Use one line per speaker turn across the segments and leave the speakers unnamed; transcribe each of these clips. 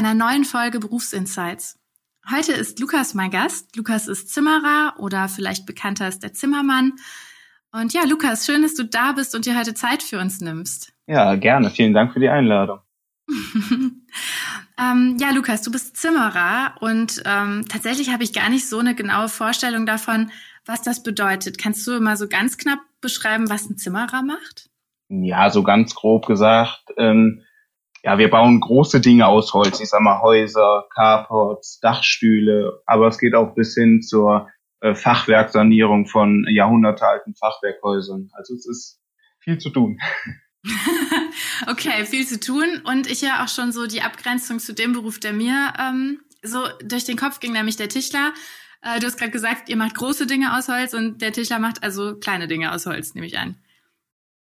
Einer neuen Folge Berufsinsights. Heute ist Lukas mein Gast. Lukas ist Zimmerer oder vielleicht bekannter als der Zimmermann. Und ja, Lukas, schön, dass du da bist und dir heute Zeit für uns nimmst.
Ja, gerne. Vielen Dank für die Einladung.
ähm, ja, Lukas, du bist Zimmerer und ähm, tatsächlich habe ich gar nicht so eine genaue Vorstellung davon, was das bedeutet. Kannst du mal so ganz knapp beschreiben, was ein Zimmerer macht?
Ja, so ganz grob gesagt. Ähm, ja, wir bauen große Dinge aus Holz. Ich sag mal Häuser, Carports, Dachstühle, aber es geht auch bis hin zur äh, Fachwerksanierung von jahrhundertealten Fachwerkhäusern. Also es ist viel zu tun.
okay, viel zu tun. Und ich ja auch schon so die Abgrenzung zu dem Beruf, der mir ähm, so durch den Kopf ging, nämlich der Tischler. Äh, du hast gerade gesagt, ihr macht große Dinge aus Holz und der Tischler macht also kleine Dinge aus Holz, nehme ich an.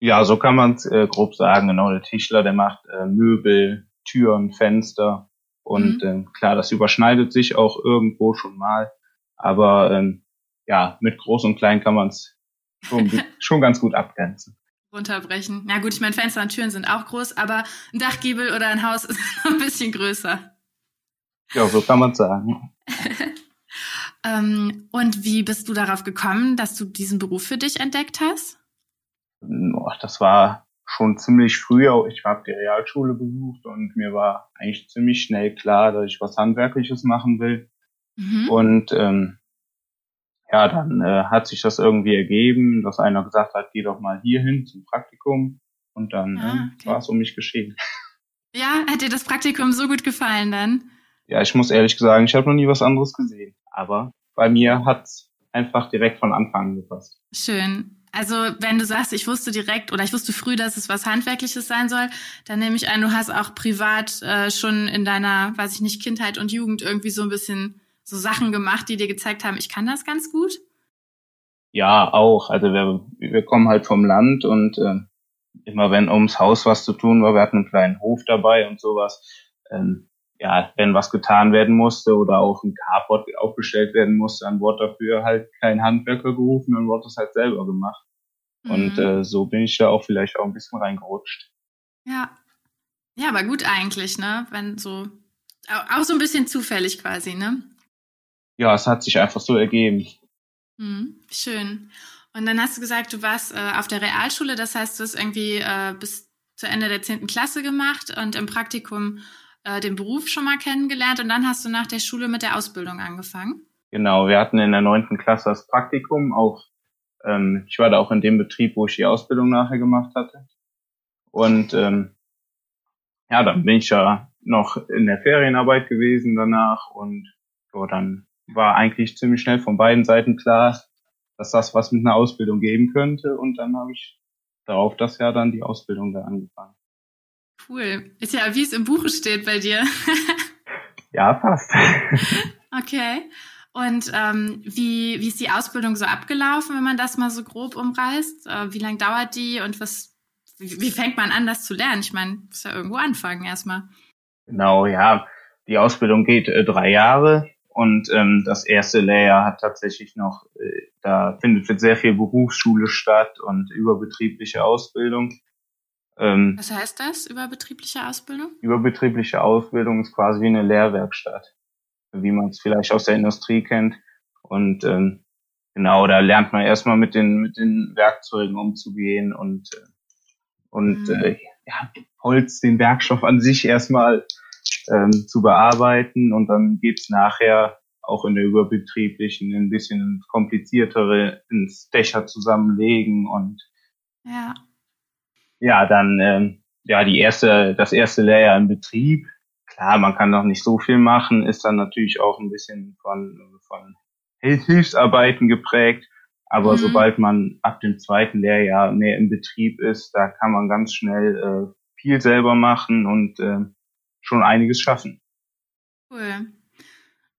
Ja, so kann man es äh, grob sagen. Genau, der Tischler, der macht äh, Möbel, Türen, Fenster. Und mhm. ähm, klar, das überschneidet sich auch irgendwo schon mal. Aber ähm, ja, mit groß und klein kann man es schon, schon ganz gut abgrenzen.
Runterbrechen. Ja gut, ich meine, Fenster und Türen sind auch groß, aber ein Dachgiebel oder ein Haus ist ein bisschen größer.
Ja, so kann man sagen.
Ähm, und wie bist du darauf gekommen, dass du diesen Beruf für dich entdeckt hast?
Das war schon ziemlich früh. Ich habe die Realschule besucht und mir war eigentlich ziemlich schnell klar, dass ich was Handwerkliches machen will. Mhm. Und ähm, ja, dann äh, hat sich das irgendwie ergeben, dass einer gesagt hat, geh doch mal hier hin zum Praktikum. Und dann ah, ähm, okay. war es um mich geschehen.
Ja, hat dir das Praktikum so gut gefallen dann?
Ja, ich muss ehrlich sagen, ich habe noch nie was anderes gesehen. Aber bei mir hat's einfach direkt von Anfang an gepasst.
Schön. Also wenn du sagst, ich wusste direkt oder ich wusste früh, dass es was Handwerkliches sein soll, dann nehme ich an, du hast auch privat äh, schon in deiner, weiß ich nicht, Kindheit und Jugend irgendwie so ein bisschen so Sachen gemacht, die dir gezeigt haben, ich kann das ganz gut?
Ja, auch. Also wir, wir kommen halt vom Land und äh, immer wenn ums Haus was zu tun war, wir hatten einen kleinen Hof dabei und sowas, ähm, ja, wenn was getan werden musste oder auch ein Carport aufgestellt werden musste, dann wurde dafür halt kein Handwerker gerufen, dann wurde es halt selber gemacht. Mhm. Und äh, so bin ich da auch vielleicht auch ein bisschen reingerutscht.
Ja. Ja, aber gut eigentlich, ne? Wenn so, auch so ein bisschen zufällig quasi, ne?
Ja, es hat sich einfach so ergeben.
Mhm. Schön. Und dann hast du gesagt, du warst äh, auf der Realschule, das heißt, du hast irgendwie äh, bis zu Ende der zehnten Klasse gemacht und im Praktikum äh, den Beruf schon mal kennengelernt und dann hast du nach der Schule mit der Ausbildung angefangen?
Genau, wir hatten in der neunten Klasse das Praktikum, auch ähm, ich war da auch in dem Betrieb, wo ich die Ausbildung nachher gemacht hatte. Und ähm, ja, dann bin ich ja noch in der Ferienarbeit gewesen danach und so, dann war eigentlich ziemlich schnell von beiden Seiten klar, dass das was mit einer Ausbildung geben könnte und dann habe ich darauf das Jahr dann die Ausbildung da angefangen.
Cool. Ist ja, wie es im Buche steht bei dir.
ja, fast.
okay. Und ähm, wie, wie ist die Ausbildung so abgelaufen, wenn man das mal so grob umreißt? Äh, wie lange dauert die und was, wie, wie fängt man an, das zu lernen? Ich meine, muss ja irgendwo anfangen erstmal.
Genau, ja. Die Ausbildung geht äh, drei Jahre und ähm, das erste Lehrjahr hat tatsächlich noch, äh, da findet sehr viel Berufsschule statt und überbetriebliche Ausbildung.
Ähm, Was heißt das, überbetriebliche Ausbildung?
Überbetriebliche Ausbildung ist quasi wie eine Lehrwerkstatt, wie man es vielleicht aus der Industrie kennt. Und ähm, genau, da lernt man erstmal mit den, mit den Werkzeugen umzugehen und, äh, und mhm. äh, ja, Holz, den Werkstoff an sich erstmal ähm, zu bearbeiten und dann geht's nachher auch in der überbetrieblichen ein bisschen kompliziertere ins Dächer zusammenlegen und
ja
ja, dann ähm, ja die erste, das erste Lehrjahr im Betrieb. Klar, man kann noch nicht so viel machen, ist dann natürlich auch ein bisschen von, von Hilfsarbeiten geprägt. Aber mhm. sobald man ab dem zweiten Lehrjahr mehr im Betrieb ist, da kann man ganz schnell äh, viel selber machen und äh, schon einiges schaffen.
Cool.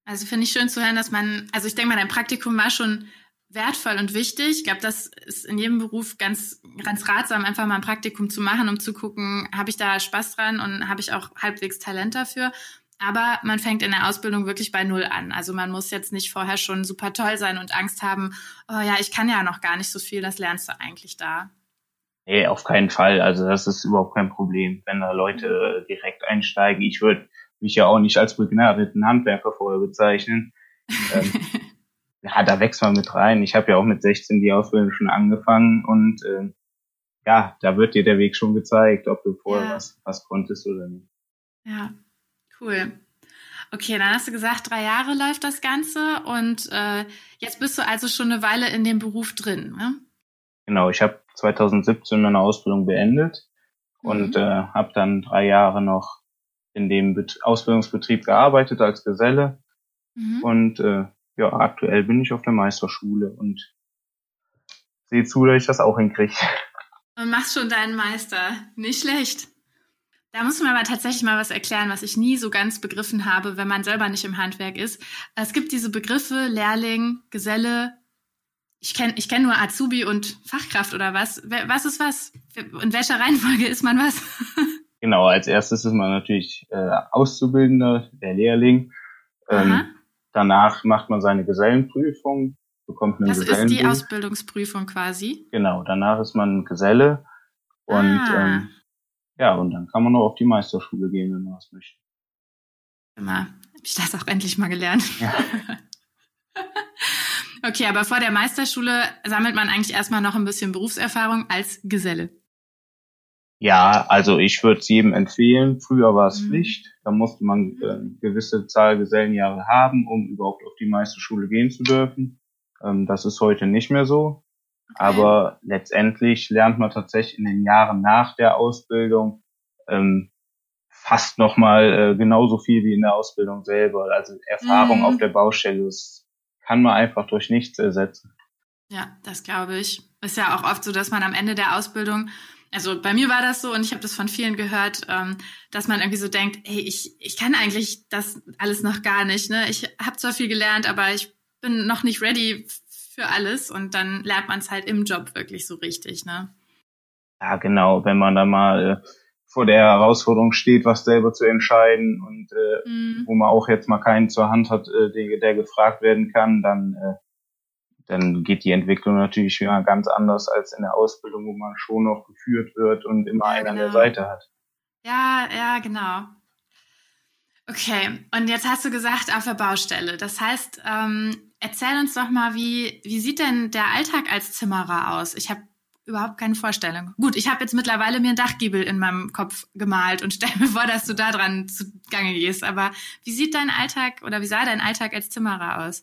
Also finde ich schön zu hören, dass man, also ich denke mal, dein Praktikum war schon wertvoll und wichtig. Ich glaube, das ist in jedem Beruf ganz, ganz ratsam, einfach mal ein Praktikum zu machen, um zu gucken, habe ich da Spaß dran und habe ich auch halbwegs Talent dafür. Aber man fängt in der Ausbildung wirklich bei Null an. Also man muss jetzt nicht vorher schon super toll sein und Angst haben, oh ja, ich kann ja noch gar nicht so viel, das lernst du eigentlich da.
Nee, auf keinen Fall. Also das ist überhaupt kein Problem, wenn da Leute direkt einsteigen. Ich würde mich ja auch nicht als begnadeten Handwerker vorher bezeichnen. ähm, ja, da wächst man mit rein. Ich habe ja auch mit 16 die Ausbildung schon angefangen und äh, ja, da wird dir der Weg schon gezeigt, ob du vorher ja. was, was konntest oder nicht.
Ja, cool. Okay, dann hast du gesagt, drei Jahre läuft das Ganze und äh, jetzt bist du also schon eine Weile in dem Beruf drin. Ne?
Genau, ich habe 2017 meine Ausbildung beendet mhm. und äh, habe dann drei Jahre noch in dem Bet Ausbildungsbetrieb gearbeitet als Geselle mhm. und äh, ja, aktuell bin ich auf der Meisterschule und sehe zu, dass ich das auch hinkriege.
Und machst schon deinen Meister. Nicht schlecht. Da musst du mir aber tatsächlich mal was erklären, was ich nie so ganz begriffen habe, wenn man selber nicht im Handwerk ist. Es gibt diese Begriffe Lehrling, Geselle. Ich kenne ich kenn nur Azubi und Fachkraft oder was. Was ist was? In welcher Reihenfolge ist man was?
Genau, als erstes ist man natürlich äh, Auszubildender, der Lehrling. Ähm, danach macht man seine Gesellenprüfung, bekommt eine
Das ist die Ausbildungsprüfung quasi?
Genau, danach ist man Geselle und ah. ähm, ja, und dann kann man noch auf die Meisterschule gehen, wenn man was möchte.
Immer. Habe ich das auch endlich mal gelernt. Ja. okay, aber vor der Meisterschule sammelt man eigentlich erstmal noch ein bisschen Berufserfahrung als Geselle.
Ja, also ich würde es jedem empfehlen. Früher war es mhm. Pflicht. Da musste man mhm. äh, eine gewisse Zahl Gesellenjahre haben, um überhaupt auf die Meisterschule gehen zu dürfen. Ähm, das ist heute nicht mehr so. Aber letztendlich lernt man tatsächlich in den Jahren nach der Ausbildung ähm, fast nochmal äh, genauso viel wie in der Ausbildung selber. Also Erfahrung mhm. auf der Baustelle, das kann man einfach durch nichts ersetzen.
Ja, das glaube ich. Ist ja auch oft so, dass man am Ende der Ausbildung also bei mir war das so und ich habe das von vielen gehört, ähm, dass man irgendwie so denkt, hey, ich, ich kann eigentlich das alles noch gar nicht. Ne? Ich habe zwar viel gelernt, aber ich bin noch nicht ready für alles und dann lernt man es halt im Job wirklich so richtig. Ne?
Ja, genau, wenn man da mal äh, vor der Herausforderung steht, was selber zu entscheiden und äh, mhm. wo man auch jetzt mal keinen zur Hand hat, äh, der, der gefragt werden kann, dann äh, dann geht die Entwicklung natürlich wieder ganz anders als in der Ausbildung, wo man schon noch geführt wird und immer ja, einen genau. an der genau. Seite hat.
Ja, ja, genau. Okay, und jetzt hast du gesagt, auf der Baustelle. Das heißt, ähm, erzähl uns doch mal, wie, wie sieht denn der Alltag als Zimmerer aus? Ich habe überhaupt keine Vorstellung. Gut, ich habe jetzt mittlerweile mir ein Dachgiebel in meinem Kopf gemalt und stell mir vor, dass du da dran zugange gehst. Aber wie sieht dein Alltag oder wie sah dein Alltag als Zimmerer aus?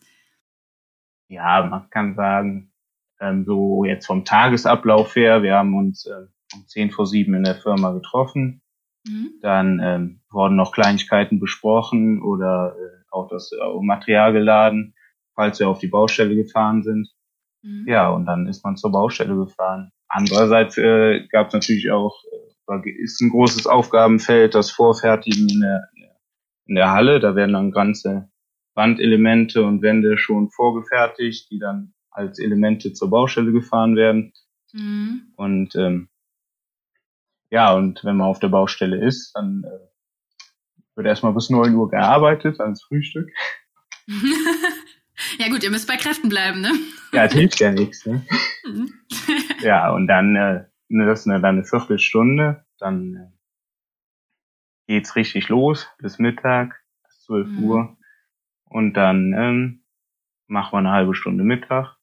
Ja, man kann sagen, ähm, so jetzt vom Tagesablauf her, wir haben uns äh, um zehn vor sieben in der Firma getroffen. Mhm. Dann ähm, wurden noch Kleinigkeiten besprochen oder äh, auch das äh, Material geladen, falls wir auf die Baustelle gefahren sind. Mhm. Ja, und dann ist man zur Baustelle gefahren. Andererseits äh, gab es natürlich auch, äh, ist ein großes Aufgabenfeld, das Vorfertigen in der, in der Halle. Da werden dann ganze Wandelemente und Wände schon vorgefertigt, die dann als Elemente zur Baustelle gefahren werden. Mhm. Und ähm, ja, und wenn man auf der Baustelle ist, dann äh, wird erstmal bis neun Uhr gearbeitet ans Frühstück.
ja gut, ihr müsst bei Kräften bleiben, ne?
Ja, das hilft ja nichts, ne? Mhm. ja, und dann, äh, ne, das ist eine, dann eine Viertelstunde, dann äh, geht's richtig los bis Mittag, bis zwölf mhm. Uhr. Und dann ähm, machen wir eine halbe Stunde Mittag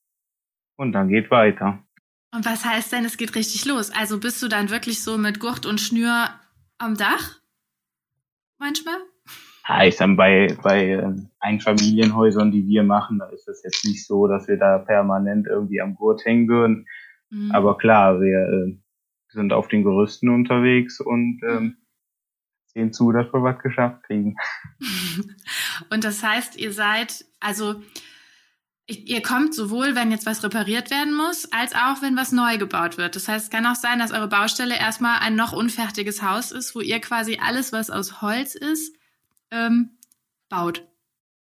und dann geht weiter.
Und was heißt denn, es geht richtig los? Also bist du dann wirklich so mit Gurt und Schnür am Dach? Manchmal?
Ja, ich sag, bei, bei äh, Einfamilienhäusern, die wir machen, da ist es jetzt nicht so, dass wir da permanent irgendwie am Gurt hängen würden. Mhm. Aber klar, wir äh, sind auf den Gerüsten unterwegs und ähm, mhm sehen zu, dass wir was geschafft kriegen.
Und das heißt, ihr seid, also ihr kommt sowohl, wenn jetzt was repariert werden muss, als auch, wenn was neu gebaut wird. Das heißt, es kann auch sein, dass eure Baustelle erstmal ein noch unfertiges Haus ist, wo ihr quasi alles, was aus Holz ist, ähm, baut.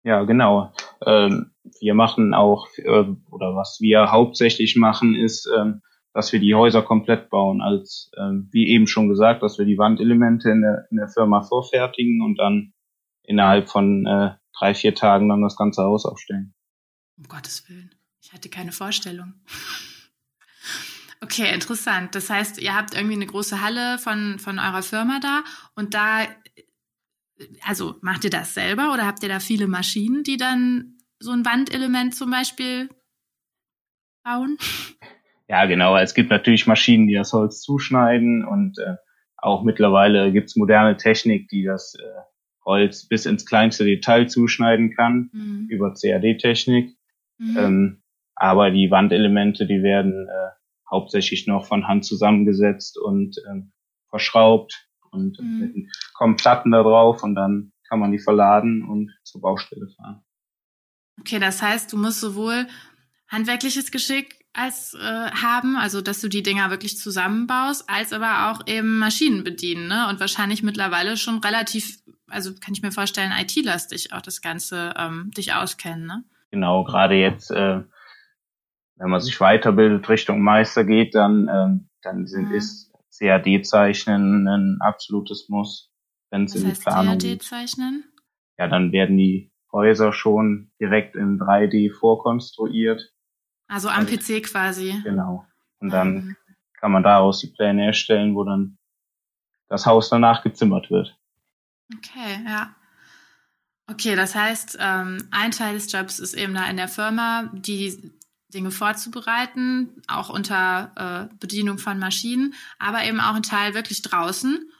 Ja, genau. Ähm, wir machen auch, äh, oder was wir hauptsächlich machen, ist, ähm, dass wir die Häuser komplett bauen, als ähm, wie eben schon gesagt, dass wir die Wandelemente in der, in der Firma vorfertigen und dann innerhalb von äh, drei, vier Tagen dann das ganze Haus aufstellen.
Um Gottes Willen. Ich hatte keine Vorstellung. Okay, interessant. Das heißt, ihr habt irgendwie eine große Halle von, von eurer Firma da und da, also macht ihr das selber oder habt ihr da viele Maschinen, die dann so ein Wandelement zum Beispiel bauen?
Ja, genau. Es gibt natürlich Maschinen, die das Holz zuschneiden und äh, auch mittlerweile gibt's moderne Technik, die das äh, Holz bis ins kleinste Detail zuschneiden kann mhm. über CAD-Technik. Mhm. Ähm, aber die Wandelemente, die werden äh, hauptsächlich noch von Hand zusammengesetzt und ähm, verschraubt und mhm. kommen Platten da drauf und dann kann man die verladen und zur Baustelle fahren.
Okay, das heißt, du musst sowohl handwerkliches Geschick als äh, haben, also dass du die Dinger wirklich zusammenbaust, als aber auch eben Maschinen bedienen, ne? Und wahrscheinlich mittlerweile schon relativ, also kann ich mir vorstellen, IT-lastig auch das Ganze ähm, dich auskennen, ne?
Genau, gerade jetzt, äh, wenn man sich weiterbildet Richtung Meister geht, dann ähm, dann sind mhm. ist CAD-Zeichnen ein absolutes Muss, wenn es in die Planung
CAD-Zeichnen?
Ja, dann werden die Häuser schon direkt in 3D vorkonstruiert
also am also, PC quasi.
Genau. Und dann mhm. kann man daraus die Pläne erstellen, wo dann das Haus danach gezimmert wird.
Okay, ja. Okay, das heißt, ähm, ein Teil des Jobs ist eben da in der Firma, die Dinge vorzubereiten, auch unter äh, Bedienung von Maschinen, aber eben auch ein Teil wirklich draußen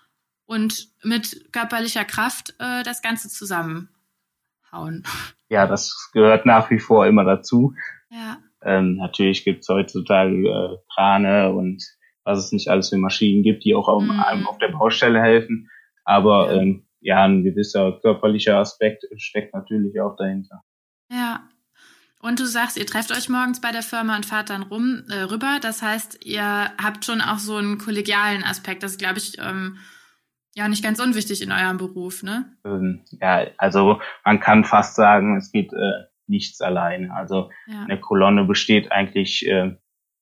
und mit körperlicher Kraft äh, das Ganze zusammenhauen.
Ja, das gehört nach wie vor immer dazu.
Ja.
Ähm, natürlich gibt's heutzutage äh, Krane und was es nicht alles für Maschinen gibt, die auch mhm. einem auf der Baustelle helfen. Aber ja. Ähm, ja, ein gewisser körperlicher Aspekt steckt natürlich auch dahinter.
Ja. Und du sagst, ihr trefft euch morgens bei der Firma und fahrt dann rum äh, rüber. Das heißt, ihr habt schon auch so einen kollegialen Aspekt. Das ist, glaube ich, ähm, ja nicht ganz unwichtig in eurem Beruf, ne?
Ähm, ja, also man kann fast sagen, es geht äh, nichts alleine. Also ja. eine Kolonne besteht eigentlich äh,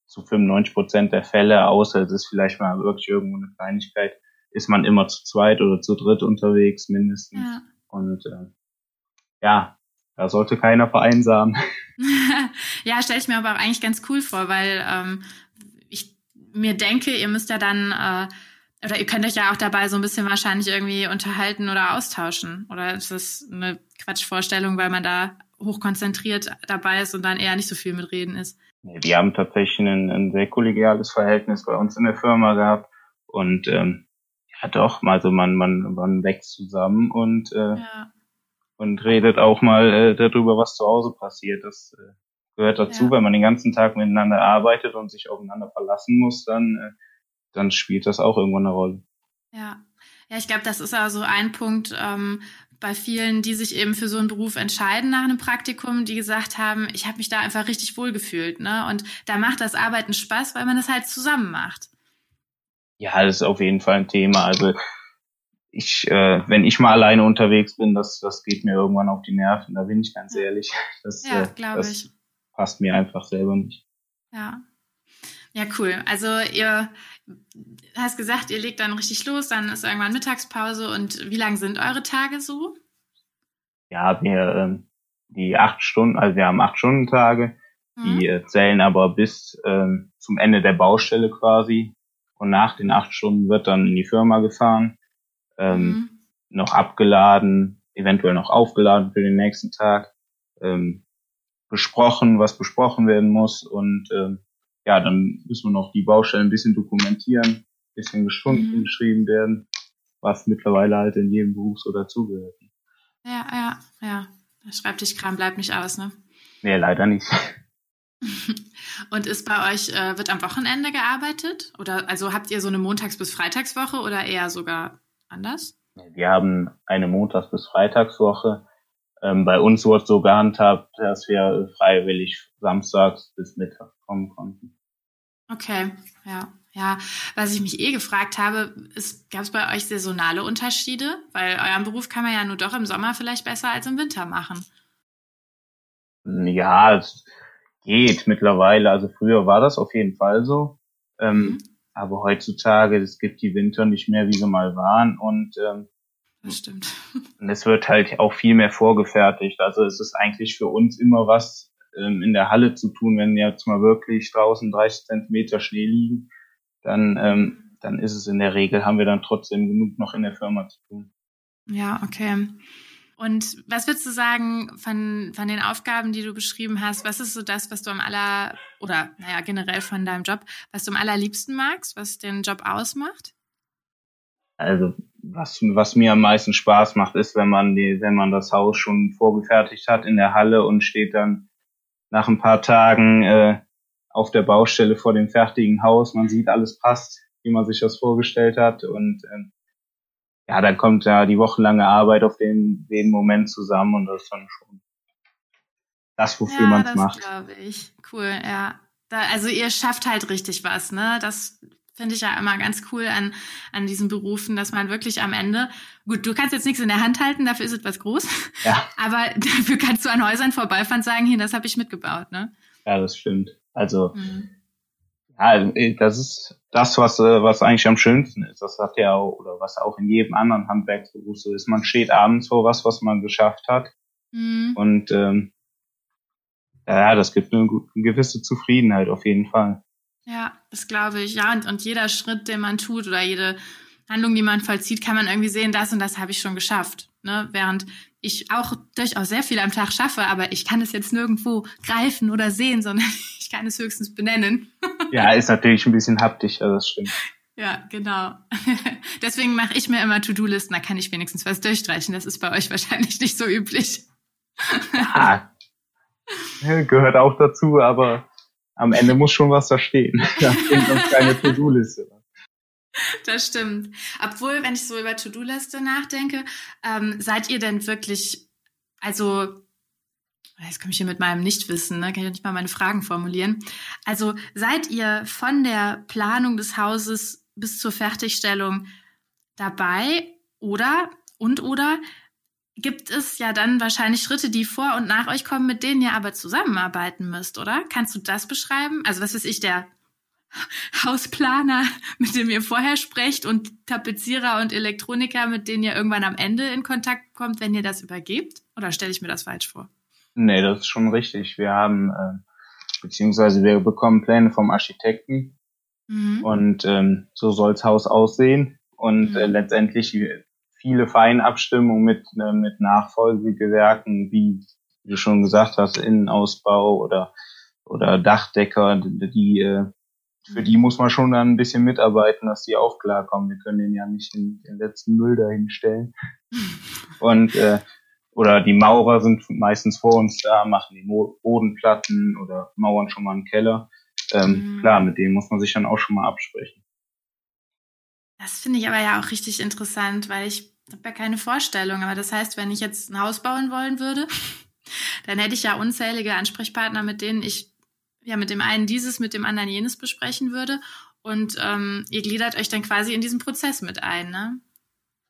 zu 95 Prozent der Fälle, außer es ist vielleicht mal wirklich irgendwo eine Kleinigkeit, ist man immer zu zweit oder zu dritt unterwegs mindestens. Ja. Und äh, ja, da sollte keiner vereinsamen.
ja, stelle ich mir aber eigentlich ganz cool vor, weil ähm, ich mir denke, ihr müsst ja dann äh, oder ihr könnt euch ja auch dabei so ein bisschen wahrscheinlich irgendwie unterhalten oder austauschen. Oder ist das eine Quatschvorstellung, weil man da hochkonzentriert dabei ist und dann eher nicht so viel mit reden ist.
Wir haben tatsächlich ein, ein sehr kollegiales Verhältnis bei uns in der Firma gehabt und ähm, ja doch, also man, man, man wächst zusammen und, äh, ja. und redet auch mal äh, darüber, was zu Hause passiert. Das äh, gehört dazu, ja. wenn man den ganzen Tag miteinander arbeitet und sich aufeinander verlassen muss, dann, äh, dann spielt das auch irgendwo eine Rolle.
Ja. Ja, ich glaube, das ist also ein Punkt, ähm, bei vielen, die sich eben für so einen Beruf entscheiden nach einem Praktikum, die gesagt haben, ich habe mich da einfach richtig wohl gefühlt, ne? Und da macht das Arbeiten Spaß, weil man das halt zusammen macht.
Ja, das ist auf jeden Fall ein Thema. Also ich, äh, wenn ich mal alleine unterwegs bin, das, das geht mir irgendwann auf die Nerven. Da bin ich ganz ehrlich. Das,
ja, äh, glaube ich.
Passt mir einfach selber nicht.
Ja. Ja, cool. Also ihr hast gesagt, ihr legt dann richtig los, dann ist irgendwann Mittagspause und wie lang sind eure Tage so?
Ja, wir ähm, die acht Stunden, also wir haben acht Stunden Tage, mhm. die äh, zählen aber bis ähm, zum Ende der Baustelle quasi. Und nach den acht Stunden wird dann in die Firma gefahren, ähm, mhm. noch abgeladen, eventuell noch aufgeladen für den nächsten Tag, ähm, besprochen, was besprochen werden muss und ähm, ja, dann müssen wir noch die Baustellen ein bisschen dokumentieren, ein bisschen Stunden mhm. geschrieben werden, was mittlerweile halt in jedem Beruf so dazugehört.
Ja, ja, ja. Schreibtischkram bleibt nicht aus, ne?
Nee, leider nicht.
Und ist bei euch, äh, wird am Wochenende gearbeitet? Oder also habt ihr so eine Montags- bis Freitagswoche oder eher sogar anders?
Wir haben eine Montags- bis Freitagswoche. Ähm, bei uns wurde so gehandhabt, dass wir freiwillig samstags bis Mittag kommen konnten.
Okay, ja. Ja, was ich mich eh gefragt habe, gab es bei euch saisonale Unterschiede? Weil euren Beruf kann man ja nur doch im Sommer vielleicht besser als im Winter machen.
Ja, es geht mittlerweile. Also früher war das auf jeden Fall so. Ähm, mhm. Aber heutzutage, es gibt die Winter nicht mehr, wie sie mal waren. Und ähm,
das stimmt.
Und es wird halt auch viel mehr vorgefertigt. Also es ist eigentlich für uns immer was ähm, in der Halle zu tun. Wenn jetzt mal wirklich draußen 30 Zentimeter Schnee liegen, dann, ähm, dann ist es in der Regel, haben wir dann trotzdem genug noch in der Firma zu tun.
Ja, okay. Und was würdest du sagen von, von den Aufgaben, die du beschrieben hast? Was ist so das, was du am aller, oder naja, generell von deinem Job, was du am allerliebsten magst, was den Job ausmacht?
Also, was, was mir am meisten Spaß macht, ist, wenn man die, wenn man das Haus schon vorgefertigt hat in der Halle und steht dann nach ein paar Tagen äh, auf der Baustelle vor dem fertigen Haus. Man sieht, alles passt, wie man sich das vorgestellt hat und äh, ja, dann kommt ja die wochenlange Arbeit auf den, den Moment zusammen und das ist dann schon das, wofür ja, man es macht.
glaube ich. Cool, ja. Da, also ihr schafft halt richtig was, ne? Das finde ich ja immer ganz cool an, an diesen Berufen, dass man wirklich am Ende, gut, du kannst jetzt nichts in der Hand halten, dafür ist etwas groß, ja. aber dafür kannst du an Häusern vorbeifahren und sagen, hier, das habe ich mitgebaut, ne?
Ja, das stimmt. Also, mhm. ja, das ist das, was, äh, was eigentlich am schönsten ist. Das hat ja auch, oder was auch in jedem anderen Handwerksberuf so ist. Man steht abends vor was, was man geschafft hat. Mhm. Und ähm, ja, das gibt eine gewisse Zufriedenheit auf jeden Fall.
Ja, das glaube ich. Ja, und, und jeder Schritt, den man tut oder jede Handlung, die man vollzieht, kann man irgendwie sehen, das und das habe ich schon geschafft. Ne? Während ich auch durchaus sehr viel am Tag schaffe, aber ich kann es jetzt nirgendwo greifen oder sehen, sondern ich kann es höchstens benennen.
ja, ist natürlich ein bisschen haptischer, das stimmt.
Ja, genau. Deswegen mache ich mir immer To-Do-Listen, da kann ich wenigstens was durchstreichen. Das ist bei euch wahrscheinlich nicht so üblich.
ja, gehört auch dazu, aber am Ende muss schon was da stehen. Da bringt uns keine To-Do-Liste.
Das stimmt. Obwohl, wenn ich so über To-Do-Liste nachdenke, ähm, seid ihr denn wirklich, also, jetzt komme ich hier mit meinem Nichtwissen, ne? kann ich nicht mal meine Fragen formulieren. Also seid ihr von der Planung des Hauses bis zur Fertigstellung dabei oder und oder gibt es ja dann wahrscheinlich Schritte, die vor und nach euch kommen, mit denen ihr aber zusammenarbeiten müsst, oder? Kannst du das beschreiben? Also was weiß ich, der Hausplaner, mit dem ihr vorher sprecht und Tapezierer und Elektroniker, mit denen ihr irgendwann am Ende in Kontakt kommt, wenn ihr das übergebt? Oder stelle ich mir das falsch vor?
Nee, das ist schon richtig. Wir haben, äh, beziehungsweise wir bekommen Pläne vom Architekten mhm. und ähm, so soll's Haus aussehen. Und mhm. äh, letztendlich viele Feinabstimmungen mit, äh, mit Nachfolgegewerken, wie, du schon gesagt hast, Innenausbau oder, oder Dachdecker, die, äh, für die muss man schon dann ein bisschen mitarbeiten, dass die auch klarkommen. Wir können den ja nicht den, den letzten Müll dahin Und äh, oder die Maurer sind meistens vor uns da, machen die Bodenplatten oder mauern schon mal einen Keller. Ähm, mhm. Klar, mit denen muss man sich dann auch schon mal absprechen.
Das finde ich aber ja auch richtig interessant, weil ich habe ja keine Vorstellung. Aber das heißt, wenn ich jetzt ein Haus bauen wollen würde, dann hätte ich ja unzählige Ansprechpartner, mit denen ich ja mit dem einen dieses, mit dem anderen jenes besprechen würde. Und ähm, ihr gliedert euch dann quasi in diesen Prozess mit ein, ne?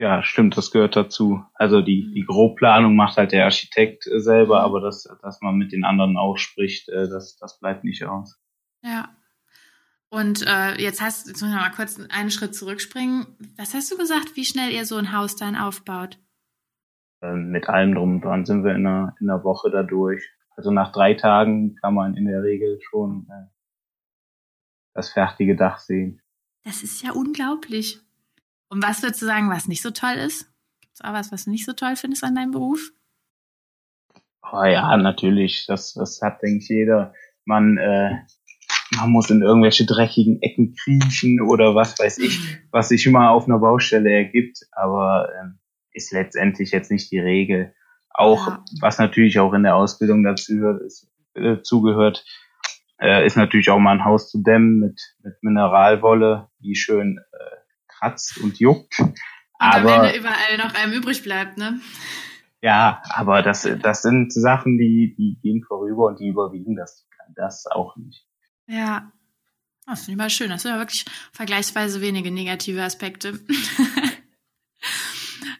Ja, stimmt, das gehört dazu. Also die, die Grobplanung macht halt der Architekt äh, selber, mhm. aber das, dass man mit den anderen auch spricht, äh, das, das bleibt nicht aus.
Ja. Und äh, jetzt hast jetzt muss ich noch mal kurz einen Schritt zurückspringen. Was hast du gesagt, wie schnell ihr so ein Haus dann aufbaut?
Ähm, mit allem drum und dran sind wir in einer, in einer Woche da durch. Also nach drei Tagen kann man in der Regel schon äh, das fertige Dach sehen.
Das ist ja unglaublich. Und was würdest du sagen, was nicht so toll ist? Gibt es auch was, was du nicht so toll findest an deinem Beruf?
Oh ja, natürlich. Das, das hat, denke ich, jeder. Man äh, man muss in irgendwelche dreckigen Ecken kriechen oder was weiß ich, was sich immer auf einer Baustelle ergibt, aber ähm, ist letztendlich jetzt nicht die Regel. Auch, ja. was natürlich auch in der Ausbildung dazu ist, äh, zugehört, äh, ist natürlich auch mal ein Haus zu dämmen mit, mit Mineralwolle, die schön äh, kratzt und juckt. Und aber
am Ende überall noch einem übrig bleibt, ne?
Ja, aber das, das sind Sachen, die, die gehen vorüber und die überwiegen das, das auch nicht.
Ja. Das finde ich mal schön. Das sind ja wirklich vergleichsweise wenige negative Aspekte.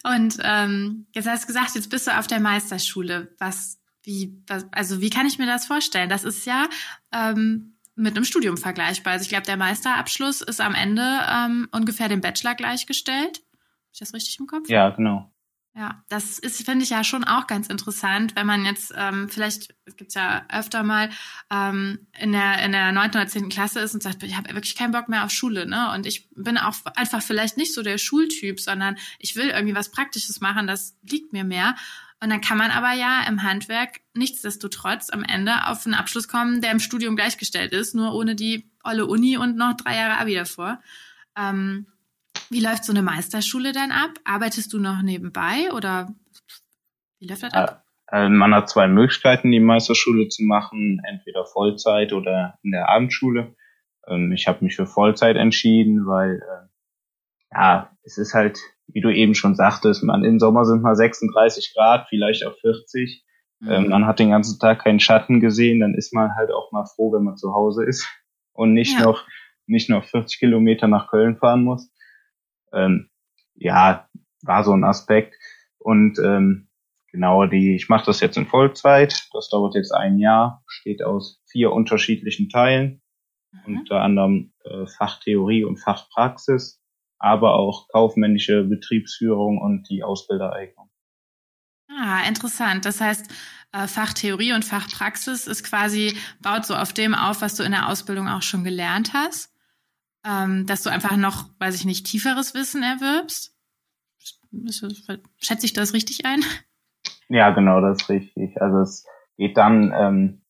Und ähm, jetzt hast du gesagt, jetzt bist du auf der Meisterschule. Was, wie, was, also wie kann ich mir das vorstellen? Das ist ja ähm, mit einem Studium vergleichbar. Also ich glaube, der Meisterabschluss ist am Ende ähm, ungefähr dem Bachelor gleichgestellt. Habe ich das richtig im Kopf?
Ja, genau.
Ja, das ist, finde ich ja schon auch ganz interessant, wenn man jetzt ähm, vielleicht, es gibt ja öfter mal, ähm, in der in der neunten oder zehnten Klasse ist und sagt, ich habe wirklich keinen Bock mehr auf Schule, ne? Und ich bin auch einfach vielleicht nicht so der Schultyp, sondern ich will irgendwie was Praktisches machen, das liegt mir mehr. Und dann kann man aber ja im Handwerk nichtsdestotrotz am Ende auf einen Abschluss kommen, der im Studium gleichgestellt ist, nur ohne die olle Uni und noch drei Jahre Abi davor. Ähm, wie läuft so eine Meisterschule dann ab? Arbeitest du noch nebenbei oder wie läuft das ab?
Äh, man hat zwei Möglichkeiten, die Meisterschule zu machen, entweder Vollzeit oder in der Abendschule. Ähm, ich habe mich für Vollzeit entschieden, weil äh, ja, es ist halt, wie du eben schon sagtest, man im Sommer sind mal 36 Grad, vielleicht auch 40. Mhm. Ähm, man hat den ganzen Tag keinen Schatten gesehen, dann ist man halt auch mal froh, wenn man zu Hause ist und nicht ja. noch nicht noch 40 Kilometer nach Köln fahren muss ähm, ja, war so ein Aspekt. Und ähm, genau, die, ich mache das jetzt in Vollzeit. Das dauert jetzt ein Jahr, besteht aus vier unterschiedlichen Teilen, mhm. unter anderem äh, Fachtheorie und Fachpraxis, aber auch kaufmännische Betriebsführung und die Ausbildereignung.
Ah, interessant. Das heißt, äh, Fachtheorie und Fachpraxis ist quasi, baut so auf dem auf, was du in der Ausbildung auch schon gelernt hast ähm, dass du einfach noch, weiß ich nicht, tieferes Wissen erwirbst. Schätze ich das richtig ein?
Ja, genau, das ist richtig. Also es geht dann ähm,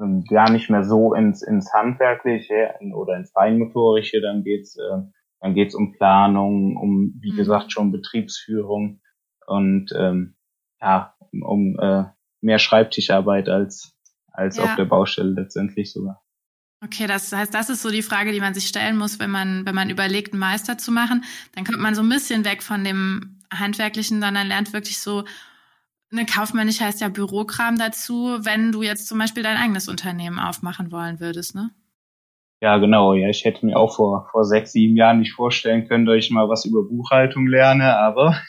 ähm gar nicht mehr so ins, ins Handwerkliche oder ins Feinmotorische, dann geht's äh, dann geht's um Planung, um, wie mhm. gesagt, schon Betriebsführung und ähm, ja, um äh, mehr Schreibtischarbeit als, als ja. auf der Baustelle letztendlich sogar.
Okay, das heißt, das ist so die Frage, die man sich stellen muss, wenn man, wenn man überlegt, einen Meister zu machen. Dann kommt man so ein bisschen weg von dem Handwerklichen, sondern lernt wirklich so, eine kaufmännisch heißt ja Bürokram dazu, wenn du jetzt zum Beispiel dein eigenes Unternehmen aufmachen wollen würdest, ne?
Ja, genau. Ja, ich hätte mir auch vor, vor sechs, sieben Jahren nicht vorstellen können, dass ich mal was über Buchhaltung lerne, aber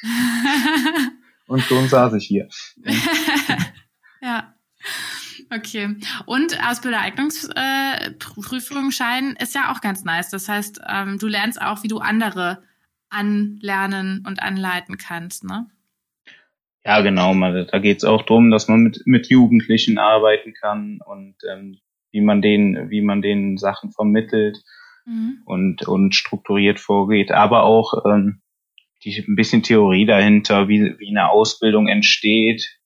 und schon saß ich hier.
ja. Okay. Und Ausbildereignungsprüfung äh, Schein ist ja auch ganz nice. Das heißt, ähm, du lernst auch, wie du andere anlernen und anleiten kannst, ne?
Ja, genau. Da geht es auch darum, dass man mit, mit Jugendlichen arbeiten kann und ähm, wie man denen, wie man denen Sachen vermittelt mhm. und, und strukturiert vorgeht, aber auch ähm, die, ein bisschen Theorie dahinter, wie, wie eine Ausbildung entsteht,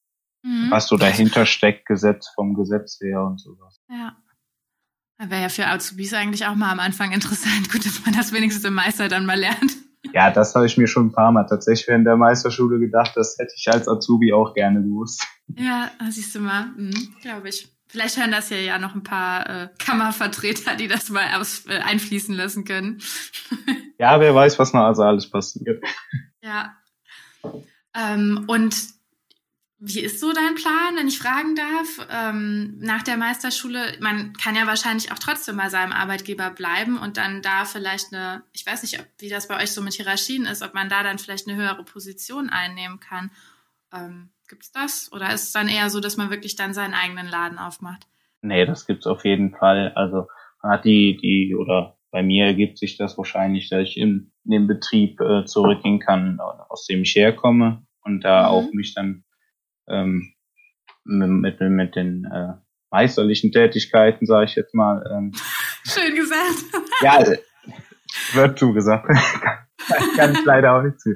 mhm. was so dahinter steckt, Gesetz vom Gesetz her und sowas.
Ja. Wäre ja für Azubis eigentlich auch mal am Anfang interessant. Gut, dass man das wenigstens im Meister dann mal lernt.
Ja, das habe ich mir schon ein paar Mal tatsächlich während der Meisterschule gedacht. Das hätte ich als Azubi auch gerne gewusst.
Ja, siehst du mal, mhm, glaube ich. Vielleicht hören das hier ja noch ein paar äh, Kammervertreter, die das mal aus, äh, einfließen lassen können.
ja, wer weiß, was noch also alles passiert.
Ja. Ähm, und wie ist so dein Plan, wenn ich fragen darf? Ähm, nach der Meisterschule, man kann ja wahrscheinlich auch trotzdem bei seinem Arbeitgeber bleiben und dann da vielleicht eine, ich weiß nicht, ob, wie das bei euch so mit Hierarchien ist, ob man da dann vielleicht eine höhere Position einnehmen kann. Ähm, gibt's das? Oder ist es dann eher so, dass man wirklich dann seinen eigenen Laden aufmacht?
Nee, das gibt's auf jeden Fall. Also man hat die, die, oder bei mir ergibt sich das wahrscheinlich, dass ich in, in den Betrieb äh, zurückgehen kann, aus dem ich herkomme und da mhm. auch mich dann ähm, mit, mit, mit den äh, meisterlichen Tätigkeiten, sage ich jetzt mal. Ähm,
Schön gesagt.
ja, wird zugesagt. kann ich leider auch nicht zu.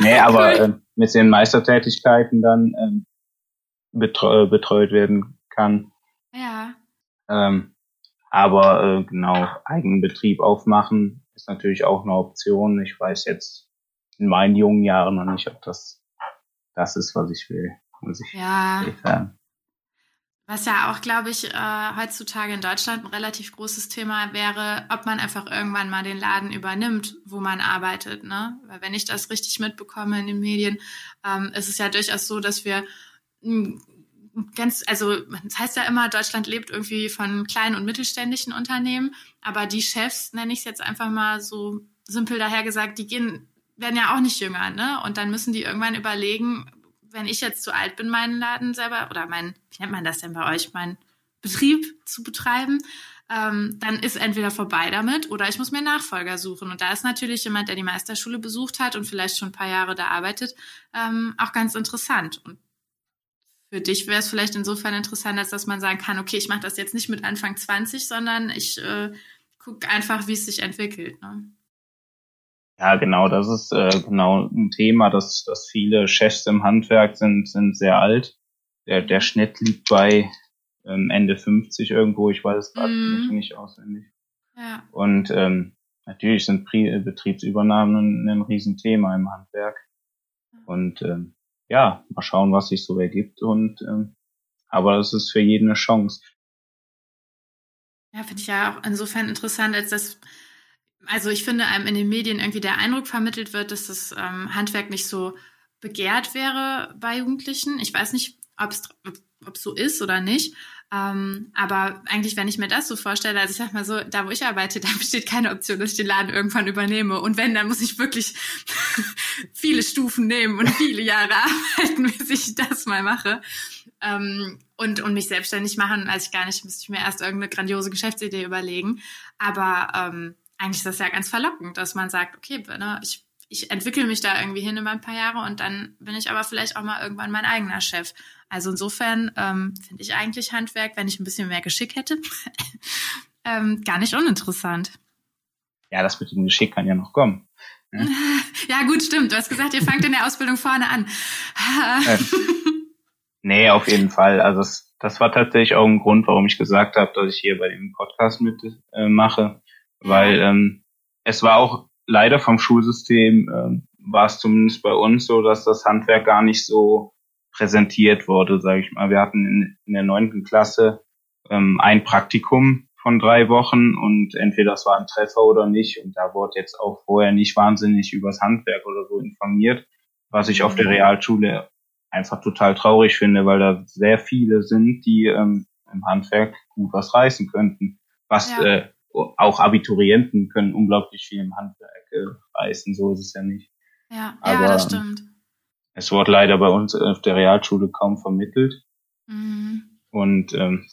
Nee, aber äh, mit den Meistertätigkeiten dann ähm, betreu betreut werden kann.
Ja.
Ähm, aber äh, genau, eigenen Betrieb aufmachen ist natürlich auch eine Option. Ich weiß jetzt in meinen jungen Jahren noch nicht, ob das das ist, was ich will muss ich
ja. sagen. Was ja auch, glaube ich, äh, heutzutage in Deutschland ein relativ großes Thema wäre, ob man einfach irgendwann mal den Laden übernimmt, wo man arbeitet. Ne? Weil wenn ich das richtig mitbekomme in den Medien, ähm, ist es ja durchaus so, dass wir ganz, also das heißt ja immer, Deutschland lebt irgendwie von kleinen und mittelständischen Unternehmen, aber die Chefs, nenne ich es jetzt einfach mal so simpel dahergesagt, die gehen, werden ja auch nicht jünger, ne? Und dann müssen die irgendwann überlegen, wenn ich jetzt zu alt bin, meinen Laden selber oder mein, wie nennt man das denn bei euch, meinen Betrieb zu betreiben, ähm, dann ist entweder vorbei damit oder ich muss mir Nachfolger suchen. Und da ist natürlich jemand, der die Meisterschule besucht hat und vielleicht schon ein paar Jahre da arbeitet, ähm, auch ganz interessant. Und für dich wäre es vielleicht insofern interessant, als dass man sagen kann, okay, ich mache das jetzt nicht mit Anfang 20, sondern ich äh, gucke einfach, wie es sich entwickelt. Ne?
Ja, genau, das ist äh, genau ein Thema, dass, dass viele Chefs im Handwerk sind, sind sehr alt. Der, der Schnitt liegt bei ähm, Ende 50 irgendwo, ich weiß es gerade mm. nicht, nicht auswendig. Ja. Und ähm, natürlich sind Pri Betriebsübernahmen ein, ein Riesenthema im Handwerk. Und ähm, ja, mal schauen, was sich so ergibt. Und ähm, aber es ist für jeden eine Chance.
Ja, finde ich ja auch insofern interessant, als dass also ich finde einem in den Medien irgendwie der Eindruck vermittelt wird, dass das ähm, Handwerk nicht so begehrt wäre bei Jugendlichen. Ich weiß nicht, ob es so ist oder nicht. Ähm, aber eigentlich, wenn ich mir das so vorstelle, also ich sag mal so, da wo ich arbeite, da besteht keine Option, dass ich den Laden irgendwann übernehme. Und wenn, dann muss ich wirklich viele Stufen nehmen und viele Jahre arbeiten, bis ich das mal mache. Ähm, und, und mich selbstständig machen, als ich gar nicht, müsste ich mir erst irgendeine grandiose Geschäftsidee überlegen. Aber ähm, eigentlich ist das ja ganz verlockend, dass man sagt, okay, ne, ich, ich entwickle mich da irgendwie hin über ein paar Jahre und dann bin ich aber vielleicht auch mal irgendwann mein eigener Chef. Also insofern ähm, finde ich eigentlich Handwerk, wenn ich ein bisschen mehr Geschick hätte, ähm, gar nicht uninteressant.
Ja, das mit dem Geschick kann ja noch kommen.
Ja. ja, gut, stimmt. Du hast gesagt, ihr fangt in der Ausbildung vorne an.
äh, nee, auf jeden Fall. Also es, das war tatsächlich auch ein Grund, warum ich gesagt habe, dass ich hier bei dem Podcast mitmache. Äh, mache weil ähm, es war auch leider vom Schulsystem, ähm, war es zumindest bei uns so, dass das Handwerk gar nicht so präsentiert wurde, sage ich mal. Wir hatten in, in der neunten Klasse ähm, ein Praktikum von drei Wochen und entweder das war ein Treffer oder nicht und da wurde jetzt auch vorher nicht wahnsinnig übers Handwerk oder so informiert, was ich auf der mhm. Realschule einfach total traurig finde, weil da sehr viele sind, die ähm, im Handwerk gut was reißen könnten, was ja. äh, auch Abiturienten können unglaublich viel im Handwerk äh, reißen, so ist es ja nicht.
Ja, Aber, ja, das stimmt.
Es wurde leider bei uns auf der Realschule kaum vermittelt. Mhm. Und ähm,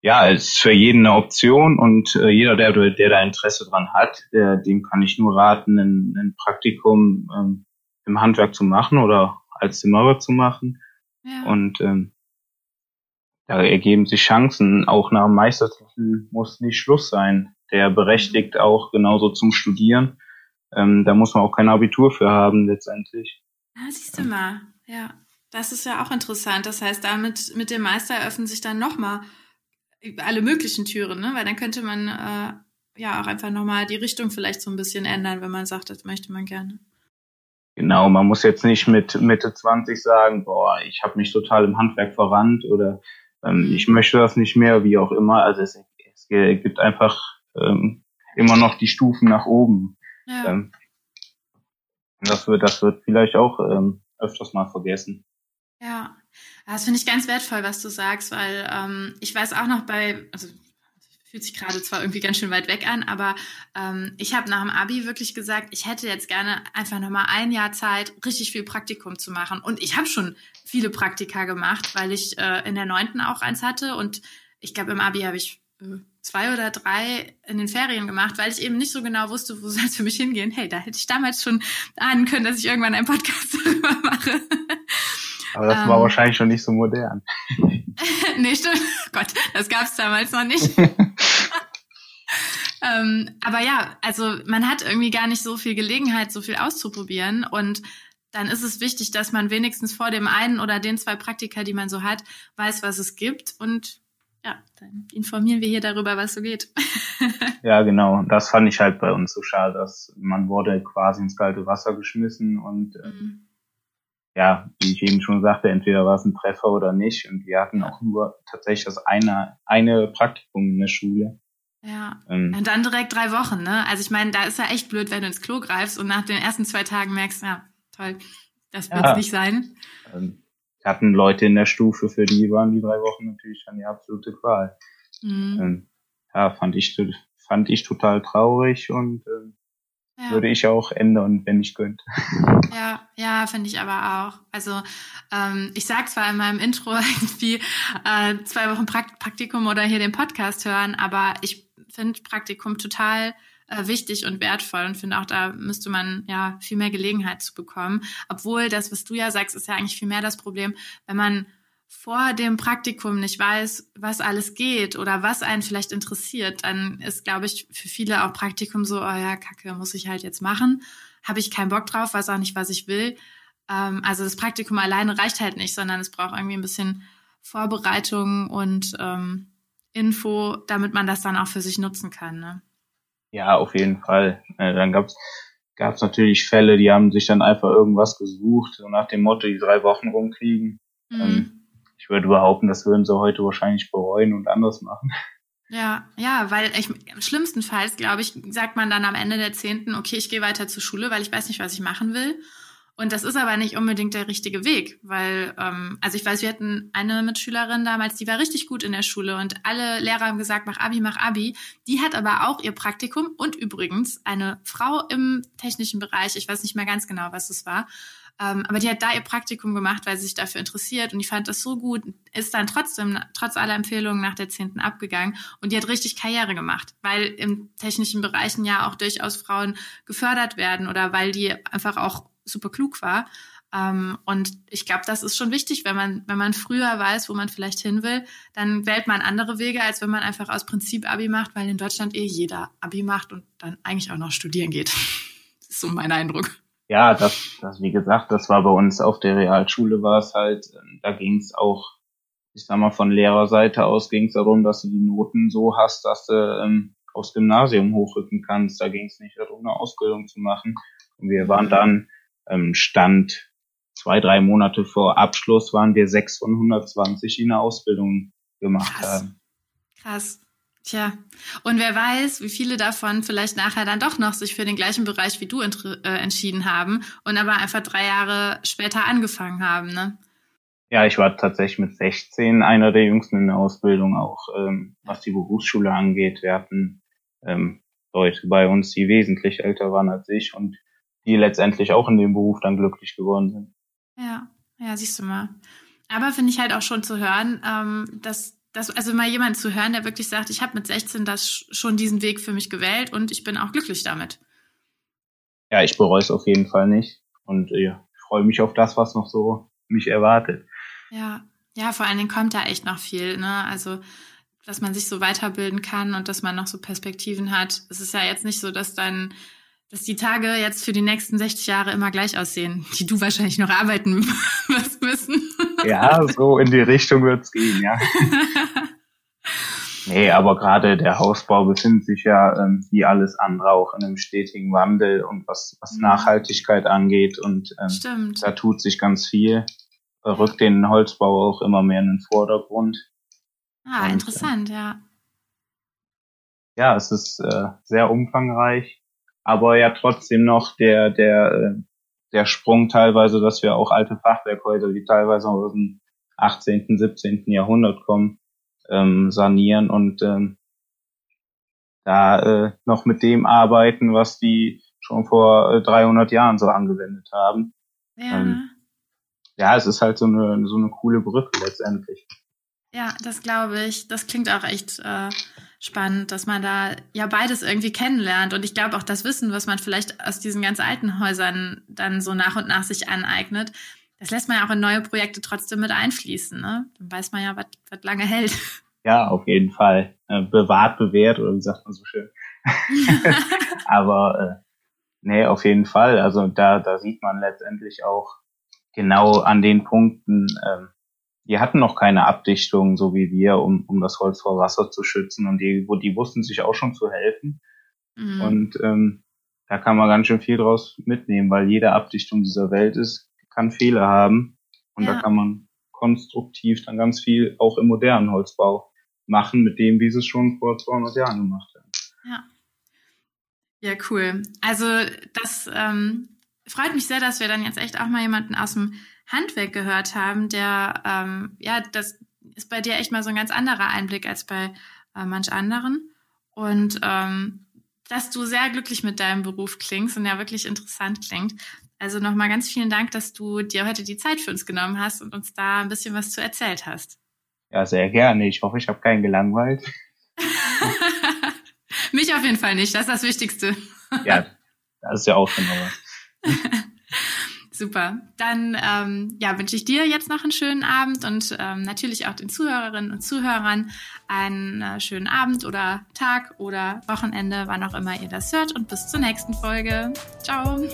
ja, es ist für jeden eine Option und äh, jeder, der, der da Interesse dran hat, der, dem kann ich nur raten, ein, ein Praktikum ähm, im Handwerk zu machen oder als Zimmerer zu machen. Ja. Und ähm, da ergeben sich Chancen. Auch nach dem Meistertitel muss nicht Schluss sein. Der berechtigt auch genauso zum Studieren. Ähm, da muss man auch kein Abitur für haben letztendlich.
Ah, siehst du mal. Ja, das ist ja auch interessant. Das heißt, damit mit dem Meister eröffnen sich dann nochmal alle möglichen Türen, ne? Weil dann könnte man äh, ja auch einfach nochmal die Richtung vielleicht so ein bisschen ändern, wenn man sagt, das möchte man gerne.
Genau, man muss jetzt nicht mit Mitte 20 sagen, boah, ich habe mich total im Handwerk verrannt oder ähm, ich möchte das nicht mehr, wie auch immer. Also es, es gibt einfach ähm, immer noch die Stufen nach oben. Ja. Ähm, das wird, das wird vielleicht auch ähm, öfters mal vergessen.
Ja, das finde ich ganz wertvoll, was du sagst, weil ähm, ich weiß auch noch bei, also fühlt sich gerade zwar irgendwie ganz schön weit weg an, aber ähm, ich habe nach dem Abi wirklich gesagt, ich hätte jetzt gerne einfach nochmal ein Jahr Zeit, richtig viel Praktikum zu machen. Und ich habe schon viele Praktika gemacht, weil ich äh, in der neunten auch eins hatte und ich glaube im Abi habe ich äh, zwei oder drei in den Ferien gemacht, weil ich eben nicht so genau wusste, wo soll es für mich hingehen. Hey, da hätte ich damals schon ahnen können, dass ich irgendwann einen Podcast darüber mache.
Aber das ähm, war wahrscheinlich schon nicht so modern.
nee, stimmt. Gott, das gab es damals noch nicht. Ähm, aber ja, also man hat irgendwie gar nicht so viel Gelegenheit, so viel auszuprobieren. Und dann ist es wichtig, dass man wenigstens vor dem einen oder den zwei Praktika, die man so hat, weiß, was es gibt. Und ja, dann informieren wir hier darüber, was so geht.
ja, genau. Das fand ich halt bei uns so schade, dass man wurde quasi ins kalte Wasser geschmissen und äh, mhm ja, wie ich eben schon sagte, entweder war es ein Treffer oder nicht. Und wir hatten auch nur tatsächlich das eine, eine Praktikum in der Schule.
Ja. Ähm, und dann direkt drei Wochen, ne? Also ich meine, da ist ja echt blöd, wenn du ins Klo greifst und nach den ersten zwei Tagen merkst, ja, toll, das wird ja. nicht sein.
Ähm, wir hatten Leute in der Stufe, für die waren die drei Wochen natürlich dann die absolute Qual. Mhm. Ähm, ja, fand ich, fand ich total traurig und ähm, ja. würde ich auch ändern, wenn ich könnte.
Ja, ja, finde ich aber auch. Also ähm, ich sage zwar in meinem Intro irgendwie äh, zwei Wochen Praktikum oder hier den Podcast hören, aber ich finde Praktikum total äh, wichtig und wertvoll und finde auch, da müsste man ja viel mehr Gelegenheit zu bekommen. Obwohl das, was du ja sagst, ist ja eigentlich viel mehr das Problem, wenn man vor dem Praktikum nicht weiß, was alles geht oder was einen vielleicht interessiert, dann ist, glaube ich, für viele auch Praktikum so, oh ja, Kacke, muss ich halt jetzt machen. Habe ich keinen Bock drauf, weiß auch nicht, was ich will. Ähm, also das Praktikum alleine reicht halt nicht, sondern es braucht irgendwie ein bisschen Vorbereitung und ähm, Info, damit man das dann auch für sich nutzen kann. Ne?
Ja, auf jeden Fall. Äh, dann gab's gab's natürlich Fälle, die haben sich dann einfach irgendwas gesucht, so nach dem Motto, die drei Wochen rumkriegen. Mhm. Ähm, ich würde behaupten, das würden sie heute wahrscheinlich bereuen und anders machen.
Ja, ja, weil ich, schlimmstenfalls, glaube ich, sagt man dann am Ende der Zehnten, okay, ich gehe weiter zur Schule, weil ich weiß nicht, was ich machen will. Und das ist aber nicht unbedingt der richtige Weg, weil, ähm, also ich weiß, wir hatten eine Mitschülerin damals, die war richtig gut in der Schule und alle Lehrer haben gesagt, mach Abi, mach Abi. Die hat aber auch ihr Praktikum und übrigens eine Frau im technischen Bereich, ich weiß nicht mehr ganz genau, was es war, ähm, aber die hat da ihr Praktikum gemacht, weil sie sich dafür interessiert und ich fand das so gut, ist dann trotzdem, trotz aller Empfehlungen nach der zehnten abgegangen und die hat richtig Karriere gemacht, weil im technischen Bereichen ja auch durchaus Frauen gefördert werden oder weil die einfach auch super klug war. Ähm, und ich glaube, das ist schon wichtig, wenn man, wenn man früher weiß, wo man vielleicht hin will, dann wählt man andere Wege, als wenn man einfach aus Prinzip Abi macht, weil in Deutschland eh jeder Abi macht und dann eigentlich auch noch studieren geht. Das ist so mein Eindruck
ja, das, das, wie gesagt, das war bei uns auf der Realschule war es halt, ähm, da ging es auch, ich sag mal, von Lehrerseite aus ging es darum, dass du die Noten so hast, dass du ähm, aufs Gymnasium hochrücken kannst. Da ging es nicht darum, eine Ausbildung zu machen. Und wir waren mhm. dann ähm, Stand zwei, drei Monate vor Abschluss waren wir sechs von 120, die eine Ausbildung gemacht
Krass.
haben.
Krass. Tja, und wer weiß, wie viele davon vielleicht nachher dann doch noch sich für den gleichen Bereich wie du äh, entschieden haben und aber einfach drei Jahre später angefangen haben, ne?
Ja, ich war tatsächlich mit 16 einer der jüngsten in der Ausbildung, auch ähm, was die Berufsschule angeht. Wir hatten ähm, Leute bei uns, die wesentlich älter waren als ich und die letztendlich auch in dem Beruf dann glücklich geworden sind.
Ja, ja, siehst du mal. Aber finde ich halt auch schon zu hören, ähm, dass das, also mal jemand zu hören, der wirklich sagt, ich habe mit 16 das schon diesen Weg für mich gewählt und ich bin auch glücklich damit.
Ja, ich bereue es auf jeden Fall nicht und äh, ich freue mich auf das, was noch so mich erwartet.
Ja, ja, vor allen Dingen kommt da echt noch viel, ne? Also dass man sich so weiterbilden kann und dass man noch so Perspektiven hat. Es ist ja jetzt nicht so, dass dann dass die Tage jetzt für die nächsten 60 Jahre immer gleich aussehen, die du wahrscheinlich noch arbeiten wirst müssen.
Ja, so in die Richtung wird's gehen, ja. nee, aber gerade der Hausbau befindet sich ja ähm, wie alles andere auch in einem stetigen Wandel und was, was mhm. Nachhaltigkeit angeht und ähm, Stimmt. da tut sich ganz viel, rückt den Holzbau auch immer mehr in den Vordergrund.
Ah, und, interessant, ja.
Ja, es ist äh, sehr umfangreich aber ja trotzdem noch der, der, äh, der Sprung teilweise, dass wir auch alte Fachwerkhäuser, die teilweise aus dem 18., 17. Jahrhundert kommen, ähm, sanieren und ähm, da äh, noch mit dem arbeiten, was die schon vor äh, 300 Jahren so angewendet haben. Ja. Ähm, ja, es ist halt so eine, so eine coole Brücke letztendlich.
Ja, das glaube ich. Das klingt auch echt äh, spannend, dass man da ja beides irgendwie kennenlernt. Und ich glaube auch das Wissen, was man vielleicht aus diesen ganz alten Häusern dann so nach und nach sich aneignet, das lässt man ja auch in neue Projekte trotzdem mit einfließen. Ne? Dann weiß man ja, was lange hält.
Ja, auf jeden Fall. Äh, bewahrt, bewährt oder wie sagt man so schön. Aber äh, nee, auf jeden Fall. Also da, da sieht man letztendlich auch genau an den Punkten, ähm, die hatten noch keine Abdichtung, so wie wir, um, um das Holz vor Wasser zu schützen. Und die, wo die wussten sich auch schon zu helfen. Mhm. Und ähm, da kann man ganz schön viel draus mitnehmen, weil jede Abdichtung dieser Welt ist, kann Fehler haben. Und ja. da kann man konstruktiv dann ganz viel auch im modernen Holzbau machen, mit dem, wie sie es schon vor 200 Jahren gemacht haben.
Ja. Ja, cool. Also das ähm, freut mich sehr, dass wir dann jetzt echt auch mal jemanden aus dem Handwerk gehört haben, der, ähm, ja, das ist bei dir echt mal so ein ganz anderer Einblick als bei äh, manch anderen. Und ähm, dass du sehr glücklich mit deinem Beruf klingst und ja wirklich interessant klingt. Also nochmal ganz vielen Dank, dass du dir heute die Zeit für uns genommen hast und uns da ein bisschen was zu erzählt hast.
Ja, sehr gerne. Ich hoffe, ich habe keinen gelangweilt.
Mich auf jeden Fall nicht. Das ist das Wichtigste.
ja, das ist ja auch schon mal was.
Super. Dann ähm, ja, wünsche ich dir jetzt noch einen schönen Abend und ähm, natürlich auch den Zuhörerinnen und Zuhörern einen äh, schönen Abend oder Tag oder Wochenende, wann auch immer ihr das hört. Und bis zur nächsten Folge. Ciao.